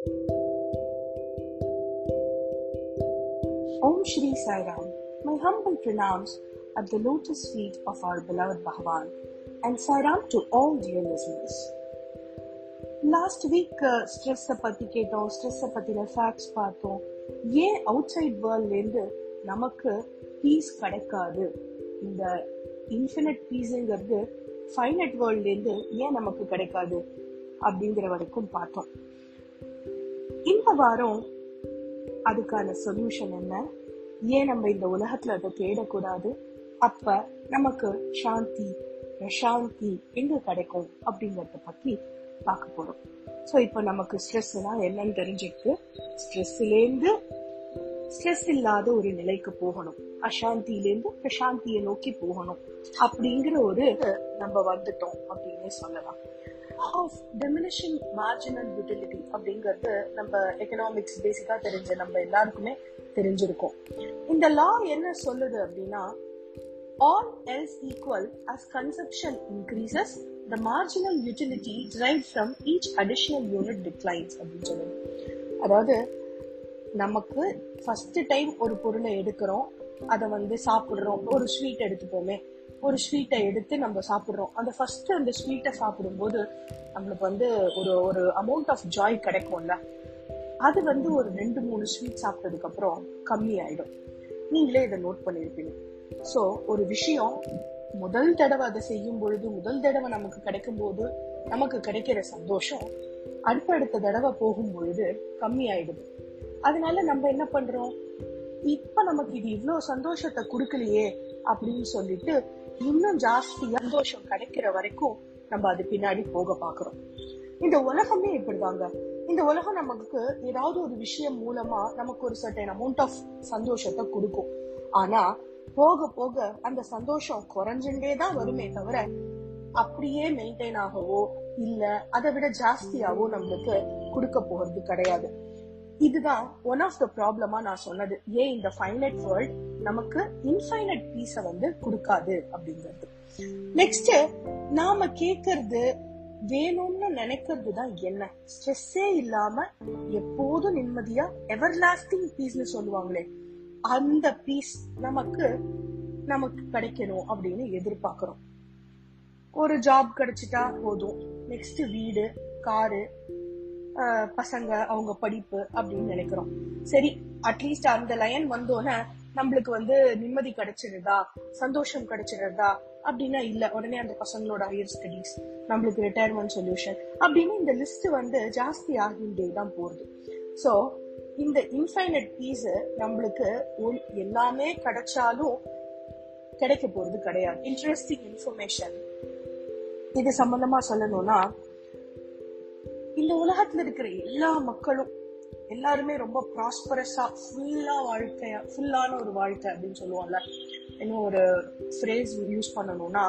Om Shri Sai Ram, my humble pranams at the lotus feet of our beloved Bhagavan, and Sai Ram to all dear listeners. Last week ஸ்ட்ரெஸ்ஸை பற்றி கேட்டோம் ஸ்ட்ரெஸ்ஸை பற்றின facts பார்த்தோம். ஏன் out side வேர்ல்ட்லேருந்து நமக்கு piece கிடைக்காது? இந்த இன்ஃபினிட் பீஸுங்கிறது ஃபைனட் வேர்ல்ட்லேருந்து ஏன் நமக்கு கிடைக்காது? அப்படிங்கிற வரைக்கும் பார்த்தோம். இந்த வாரம் அதுக்கான சொல்யூஷன் என்ன? ஏன் நம்ம இந்த உலகத்துல அதை தேடக்கூடாது? அப்ப நமக்கு சாந்தி பிரசாந்தி எங்க கிடைக்கும் அப்படிங்கறத பத்தி பார்க்க போறோம். ஸோ இப்போ நமக்கு ஸ்ட்ரெஸ்னா என்னன்னு தெரிஞ்சிருக்கு ஸ்ட்ரெஸ்லேருந்து ஸ்ட்ரெஸ் இல்லாத ஒரு நிலைக்கு போகணும். அசாந்தியிலேருந்து பிரசாந்தியை நோக்கி போகணும். அப்படிங்கிற ஒரு நம்ம வந்துட்டோம் அப்படின்னு சொல்லலாம். ஆஃப் டெமினிஷிங் மார்ஜினல் யூட்டிலிட்டி அப்படிங்கிறது நம்ம எக்கனாமிக்ஸ் பேசிக்கா தெரிஞ்ச நம்ம எல்லாருக்குமே தெரிஞ்சிருக்கோம். இந்த லா என்ன சொல்லுது அப்படின்னா all else equal as consumption increases the marginal utility derived from each additional unit declines அப்படின்னு சொல்லுது. அதாவது நமக்கு ஃபர்ஸ்ட் டைம் ஒரு பொருளை எடுக்கிறோம் அதை வந்து சாப்பிடுறோம் ஒரு ஸ்வீட் எடுத்துப்போமே. ஒரு ஸ்வீட்டை எடுத்து நம்ம சாப்பிட்றோம். அந்த ஃபர்ஸ்ட் அந்த ஸ்வீட்டை சாப்பிடும்போது நம்மளுக்கு வந்து ஒரு ஒரு அமௌண்ட் ஆஃப் ஜாய் கிடைக்கும்ல. அது வந்து ஒரு ரெண்டு மூணு ஸ்வீட் சாப்பிட்டதுக்கு அப்புறம் கம்மி ஆயிடும். நீங்களே இதை நோட் பண்ணியிருப்பீங்க ஸோ ஒரு விஷயம் முதல் தடவை அதை செய்யும் பொழுது முதல் தடவை நமக்கு கிடைக்கும் போது நமக்கு கிடைக்கிற சந்தோஷம் அடுத்தடுத்த தடவை போகும் பொழுது கம்மி ஆயிடுது. அதனால நம்ம என்ன பண்றோம்? இப்ப நமக்கு இது இவ்வளவு சந்தோஷத்தை கொடுக்கலையே அப்படின்னு சொல்லிட்டு இன்னும் ஜாஸ்தி சந்தோஷம் கிடைக்கிற வரைக்கும் நம்ம அது பின்னாடி போக பாக்குறோம் இந்த உலகமே இப்படிதாங்க. இந்த உலகம் நமக்கு ஏதாவது ஒரு விஷயம் மூலமா நமக்கு ஒரு சர்டன் அமௌண்ட் ஆஃப் சந்தோஷத்தை கொடுக்கும். ஆனா போக போக அந்த சந்தோஷம் குறைஞ்சுட்டே தான் வருமே தவிர அப்படியே மெயின்டைன் ஆகவோ இல்ல அதை விட ஜாஸ்தியாவோ நம்மளுக்கு கொடுக்க போறது கிடையாது. இதுதான் ஒன் ஆஃப் த ப்ராப்ளமா நான் சொன்னது. ஏன் இந்த ஃபைனட் வேர்ல்ட் நமக்கு இன்ஃபைனட் பீஸ வந்து கொடுக்காது அப்படிங்கிறது. நெக்ஸ்ட் நாம கேக்குறது வேணும்னு நினைக்கிறது தான் என்ன? ஸ்ட்ரெஸ்ஸே இல்லாம எப்போதும் நிம்மதியா எவர் லாஸ்டிங் பீஸ்னு சொல்லுவாங்களே அந்த பீஸ் நமக்கு நமக்கு கிடைக்கணும் அப்படின்னு எதிர்பார்க்கிறோம். ஒரு ஜாப் கிடைச்சிட்டா போதும். நெக்ஸ்ட் வீடு காரு பசங்க அவங்க படிப்பு அப்படின்னு நினைக்கிறோம். சரி அட்லீஸ்ட் அந்த லைன் வந்தோன்னே நம்மளுக்கு வந்து நிம்மதி கிடைச்சிருதா? சந்தோஷம் கிடைச்சிருதா? அப்படின்னா இல்ல. உடனே அந்த பசங்களோட ஹையர் ஸ்டடிஸ் நம்மளுக்கு ரிட்டையர்மெண்ட் சொல்யூஷன் அப்படின்னு இந்த லிஸ்ட் வந்து ஜாஸ்தி ஆகின்றே தான் போகுது. சோ இந்த இன்ஃபைனட் பீஸ் நம்மளுக்கு எல்லாமே கிடைச்சாலும் கிடைக்க போறது கிடையாது. இன்ட்ரெஸ்டிங் இன்ஃபர்மேஷன் இது சம்பந்தமா சொல்லணும்னா இந்த உலகத்துல இருக்கிற எல்லா மக்களும் எல்லாருமே ரொம்ப ப்ராஸ்பரஸா ஃபுல்லா வாழ்க்கைய ஃபுல்லான ஒரு வாழ்க்கை அப்படின்னு சொல்லுவாங்கல்ல இன்னும் ஒரு ஃப்ரேஸ் யூஸ் பண்ணணும்னா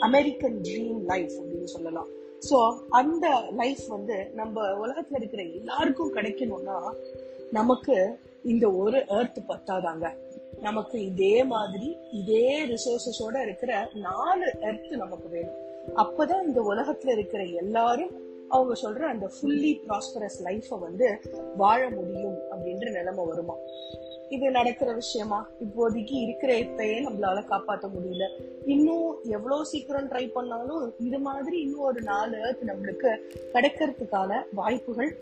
அமெரிக்கன் ட்ரீம் லைஃப் அப்படின்னு சொல்லலாம். ஸோ அந்த லைஃப் வந்து நம்ம உலகத்துல இருக்கிற எல்லாருக்கும் கிடைக்கணும்னா நமக்கு இந்த ஒரு எர்த் பத்தாதாங்க. நமக்கு இதே மாதிரி இதே ரிசோர்சஸோட இருக்கிற நாலு எர்த் நமக்கு வேணும். அப்பதான் இந்த உலகத்துல இருக்கிற எல்லாரும் அவங்க சொல்ற அந்த ஃபுல்லி ப்ராஸ்பரஸ் லைஃப வந்து வாழ முடியும் அப்படின்ற நிலைமை வருமா? இது நடக்கிற விஷயமா? இப்போதைக்கு இருக்கிற இப்பயே நம்மளால காப்பாற்ற முடியல. இன்னும் எவ்வளவு சீக்கிரம் ட்ரை பண்ணாலும் இது மாதிரி இன்னும் ஒரு நாலு ஏர்த் நம்மளுக்கு கிடைக்கிறதுக்கான வாய்ப்புகள்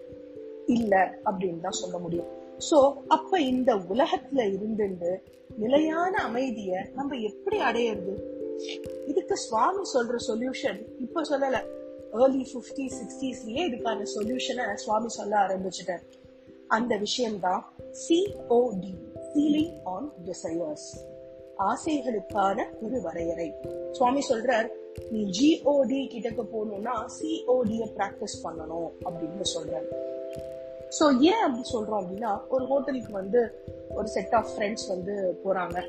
இல்லை அப்படின்னு தான் சொல்ல முடியும். சோ அப்ப இந்த உலகத்துல இருந்துட்டு நிலையான அமைதிய நம்ம எப்படி அடையிறது? இதுக்கு சுவாமி சொல்ற சொல்யூஷன் இப்ப சொல்லல. ஏர்லி ஃபிஃப்டி சிக்ஸ்டீஸ்லயே இதுக்கான சொல்யூஷனை சுவாமி சொல்ல ஆரம்பிச்சிட்டார்? அந்த விஷயம்தான் சிஓடி சீலிங் ஆன் டிசையர்ஸ் ஆசைகளுக்கான ஒரு வரையறை. சுவாமி சொல்றார் நீ ஜிஓடி கிட்டக்க போகணும்னா சிஓடிய பிராக்டிஸ் பண்ணணும் அப்படின்னு சொல்றாரு. ஸோ ஏன் அப்படி சொல்றோம் அப்படின்னா ஒரு ஹோட்டலுக்கு வந்து ஒரு செட் ஆஃப் ஃப்ரெண்ட்ஸ் வந்து போறாங்க.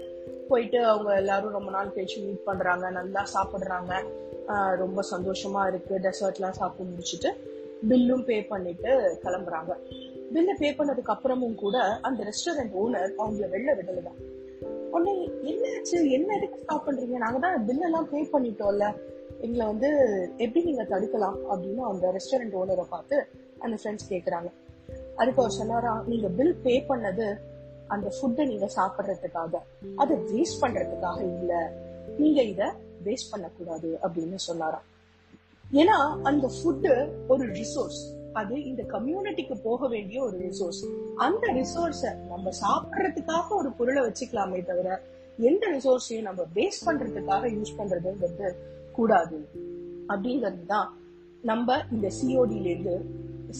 போயிட்டு அவங்க எல்லாரும் ரொம்ப நாள் கழிச்சு மீட் பண்றாங்க நல்லா சாப்பிடுறாங்க. ரொம்ப சந்தோஷமா இருக்கு. டெசர்ட்லாம் சாப்பிட்டு முடிச்சுட்டு பில்லும் பே பண்ணிட்டு கிளம்புறாங்க. பில்ல பே பண்ணதுக்கு அப்புறமும் கூட அந்த ரெஸ்டாரண்ட் ஓனர் அவங்கள வெளில விடலதான் உடனே என்னாச்சு? என்ன எதுக்கு ஸ்டாப் பண்றீங்க? நாங்க தான் பில்லெல்லாம் பே பண்ணிட்டோம்ல. எங்களை வந்து எப்படி நீங்க தடுக்கலாம்? அப்படின்னு அந்த ரெஸ்டாரண்ட் ஓனரை பார்த்து அந்த ஃப்ரெண்ட்ஸ் கேக்குறாங்க. அதுக்கு அவர் சொன்னாரா நீங்க பில் பே பண்ணது அந்த ஃபுட்டை நீங்க சாப்பிடுறதுக்காக. அதை வேஸ்ட் பண்றதுக்காக இல்ல. நீங்க இத வேஸ்ட் பண்ணக்கூடாது அப்படின்னு சொன்னாராம். ஏன்னா அந்த ஃபுட்டு ஒரு ரிசோர்ஸ் அது இந்த கம்யூனிட்டிக்கு போக வேண்டிய ஒரு ரிசோர்ஸ் அந்த ரிசோர்ஸ நம்ம சாப்பிடுறதுக்காக ஒரு பொருளை வச்சுக்கலாமே தவிர எந்த ரிசோர்ஸையும் நம்ம வேஸ்ட் பண்றதுக்காக யூஸ் பண்றதுங்கிறது கூடாது. அப்படிங்கிறது தான் நம்ம இந்த சிஓடில இருந்து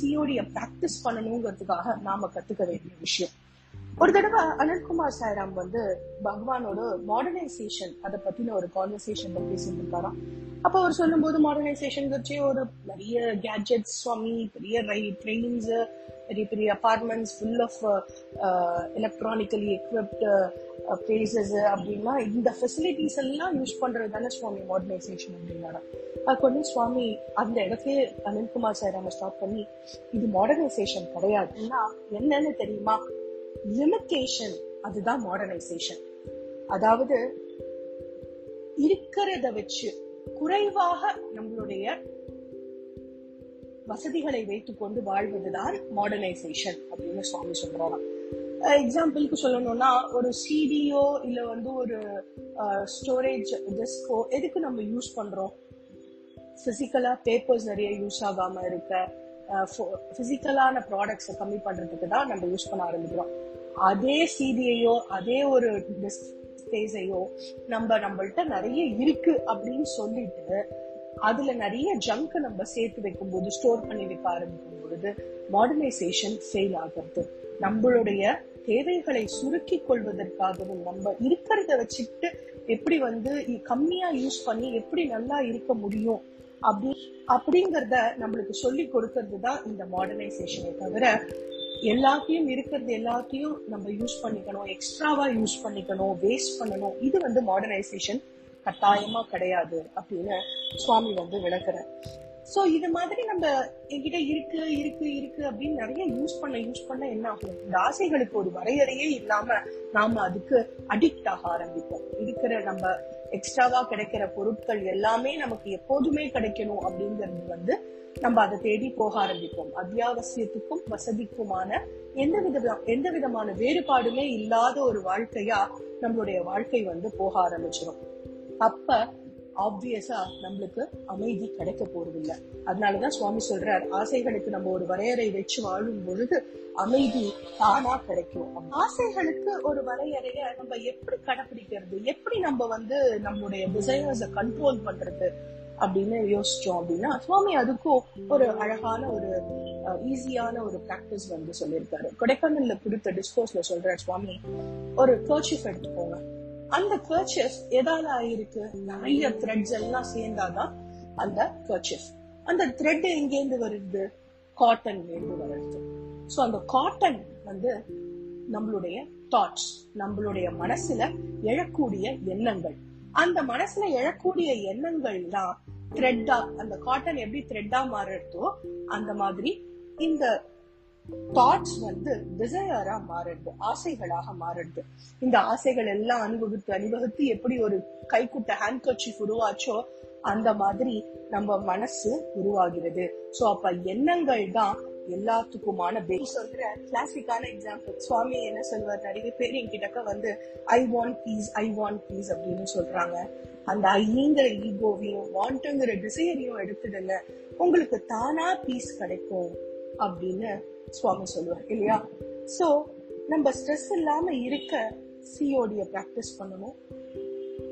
சிஓடிய பிராக்டிஸ் பண்ணணுங்கிறதுக்காக நாம கத்துக்க வேண்டிய விஷயம். ஒரு தடவை அனந்த்குமார் சாய்ராம் வந்து பகவானோட மாடர்னைசேஷன் அதை பத்தின ஒரு கான்வர்சேஷன்ல பேசிட்டு இருக்காராம் அப்ப அவர் சொல்லும்போது மாடர்னைசேஷன் வச்சு ஒரு பெரிய கேட்ஜெட்ஸ் சுவாமி பெரிய ட்ரெயின்ஸ் பெரிய பெரிய apartments full of electronically equipped places அப்படின்னா இந்த ஃபெசிலிட்டிஸ் எல்லாம் யூஸ் பண்றது தானே சுவாமி மாடர்னைசேஷன் அப்படின்னாரா அதுக்கு வந்து சுவாமி அந்த இடத்துல அனந்த்குமார் சார் ஸ்டார்ட் பண்ணி இது மாடர்னைசேஷன் கிடையாதுன்னா என்னன்னு தெரியுமா? லிமிட்டேஷன் அதுதான் மாடர்னைசேஷன் அதாவது இருக்கிறத வச்சு குறைவாக நம்மளுடைய வசதிகளை வைத்துக் கொண்டு வாழ்வதுதான் மாடர்னைசேஷன் அப்படின்னு சுவாமி சொல்றாங்க எக்ஸாம்பிளுக்கு சொல்லணும்னா ஒரு சிடியோ இல்ல வந்து ஒரு ஸ்டோரேஜ் டிஸ்கோ எதுக்கு நம்ம யூஸ் பண்றோம்? பிசிக்கலா பேப்பர்ஸ் நிறைய யூஸ் ஆகாம இருக்க பிசிக்கலான ப்ராடக்ட்ஸை கம்மி பண்றதுக்கு தான் நம்ம யூஸ் பண்ண ஆரம்பிக்கிறோம். அதே சீதியையோ அதே ஒரு ஸ்பேஸையோ நம்ம நம்மள்ட்ட நிறைய இருக்கு அப்படின்னு சொல்லிட்டு அதுல நிறைய ஜங்க் நம்ம சேர்த்து வைக்கும் போது ஸ்டோர் பண்ணி வைக்க ஆரம்பிக்கும் பொழுது மாடர்னைசேஷன் ஃபெயில் ஆகிறது. நம்மளுடைய தேவைகளை சுருக்கி கொள்வதற்காகவும் நம்ம இருக்கிறத வச்சுட்டு எப்படி வந்து கம்மியா யூஸ் பண்ணி எப்படி நல்லா இருக்க முடியும் அப்படி அப்படிங்கறத நம்மளுக்கு சொல்லி கொடுக்கறது தான் இந்த மாடர்னைசேஷனை தவிர எல்லாத்தையும் இருக்கிறது எல்லாத்தையும் நம்ம யூஸ் பண்ணிக்கணும் எக்ஸ்ட்ராவா யூஸ் பண்ணிக்கணும் வேஸ்ட் பண்ணணும். இது வந்து மாடர்னைசேஷன் கட்டாயமா கிடையாது அப்படின்னு சுவாமி வந்து விளக்குறார். சோ இது மாதிரி நம்ம என்கிட்ட இருக்கு இருக்கு இருக்கு அப்படின்னு நிறைய யூஸ் பண்ண யூஸ் பண்ண என்ன ஆகும்? இந்த ஆசைகளுக்கு ஒரு வரையறையே இல்லாம நாம அதுக்கு அடிக்ட் ஆக ஆரம்பிப்போம். இருக்கிற நம்ம எக்ஸ்ட்ராவா கிடைக்கிற பொருட்கள் எல்லாமே நமக்கு எப்போதுமே கிடைக்கணும் அப்படிங்கிறது வந்து நம்ம அதை தேடி போக ஆரம்பிப்போம். அத்தியாவசியத்துக்கும் வசதிக்குமான எந்த வித எந்த விதமான வேறுபாடுமே இல்லாத ஒரு வாழ்க்கையா நம்மளுடைய வாழ்க்கை வந்து போக ஆரம்பிச்சிடும் அப்ப ஆப்வியஸா நம்மளுக்கு அமைதி கிடைக்க போறது இல்ல அதனாலதான் சுவாமி சொல்றார் ஆசைகளுக்கு நம்ம ஒரு வரையறை வச்சு வாழும் பொழுது அமைதி தானா கிடைக்கும். ஆசைகளுக்கு ஒரு வரையறைய நம்ம எப்படி கடைபிடிக்கிறது எப்படி நம்ம வந்து நம்மளுடைய டிசைனர்ஸ கண்ட்ரோல் பண்றது? அப்படின்னு யோசிச்சோம் அப்படின்னா சுவாமி அதுக்கும் ஒரு அழகான ஒரு ஈஸியான ஒரு பிராக்டிஸ் வந்து சொல்லியிருக்காரு. கொடைக்கானல்ல கொடுத்த டிஸ்கோஸ்ல சொல்ற சுவாமி ஒரு கர்ச்சிஃப் எடுத்துக்கோங்க. அந்த கர்ச்சிஃப் எதால ஆயிருக்கு? நிறைய த்ரெட்ஸ் எல்லாம் சேர்ந்தாதான் அந்த கர்ச்சிஃப் அந்த த்ரெட் எங்கேருந்து வருது? காட்டன்ல இருந்து வருது. சோ அந்த காட்டன் வந்து நம்மளுடைய தாட்ஸ் நம்மளுடைய மனசுல எழக்கூடிய எண்ணங்கள். அந்த மனசுல எழக்கூடிய எண்ணங்கள் தான் த்ரெட்டா அந்த காட்டன் எப்படி த்ரெட்டா மாறுறதோ அந்த மாதிரி இந்த தாட்ஸ் வந்து டிசையரா மாறுறது ஆசைகளாக மாறுறது. இந்த ஆசைகள் எல்லாம் அனுபவித்து அனுபவித்து எப்படி ஒரு கைக்குட்ட ஹேண்ட் கர்ச்சிஃப் உருவாச்சோ அந்த மாதிரி நம்ம மனசு உருவாகிறது. சோ அப்ப எண்ணங்கள் தான் எல்லாத்துக்குமான பேஸ் சொல்ற கிளாசிக்கான எக்ஸாம்பிள் சுவாமி என்ன சொல்வார் நிறைய பேர் என்கிட்டக்க வந்து I want peace I want peace அப்படின்னு சொல்றாங்க. அந்த ஐங்கிற ஈகோவையும் வாண்ட்டுங்கிற டிசையரையும் எடுத்துடுங்க உங்களுக்கு தானா பீஸ் கிடைக்கும் அப்படின்னு சுவாமி சொல்லுவார் இல்லையா? சோ நம்ம ஸ்ட்ரெஸ் இல்லாம இருக்க சிஓடிய பிராக்டிஸ் பண்ணணும்.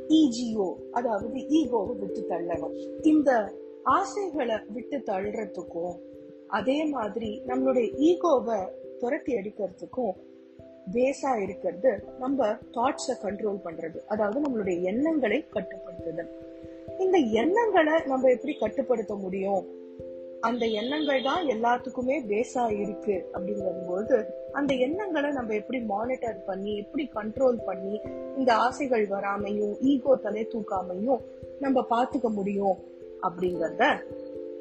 இஜிஓ அதாவது ஈகோவை விட்டு தள்ளணும். இந்த ஆசைகளை விட்டு தள்ளுறதுக்கும் அதே மாதிரி நம்மளுடைய ஈகோவை துரத்தி அடிக்கிறதுக்கும் பேஸா இருக்கிறது நம்ம தாட்ஸை கண்ட்ரோல் பண்றது. அதாவது நம்மளுடைய எண்ணங்களை கட்டுப்படுத்துதல் இந்த எண்ணங்களை நம்ம எப்படி கட்டுப்படுத்த முடியும்? அந்த எண்ணங்கள் தான் எல்லாத்துக்குமே பேஸா இருக்கு அப்படிங்கும்போது அந்த எண்ணங்களை நம்ம எப்படி மானிட்டர் பண்ணி எப்படி கண்ட்ரோல் பண்ணி இந்த ஆசைகள் வராமையும் ஈகோ தலை தூக்காமையும் நம்ம பாத்துக்க முடியும் அப்படிங்கறத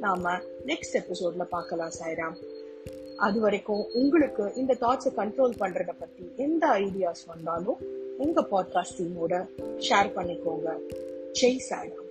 நாம நெக்ஸ்ட் எபிசோட்ல பார்க்கலாம் சாய்ராம். அது வரைக்கும் உங்களுக்கு இந்த தாட்ஸை கண்ட்ரோல் பண்றத பத்தி எந்த ஐடியாஸ் வந்தாலும் உங்க பாட்காஸ்ட் டீமோட ஷேர் பண்ணிக்கோங்க. ஜெய் சாய்ராம்.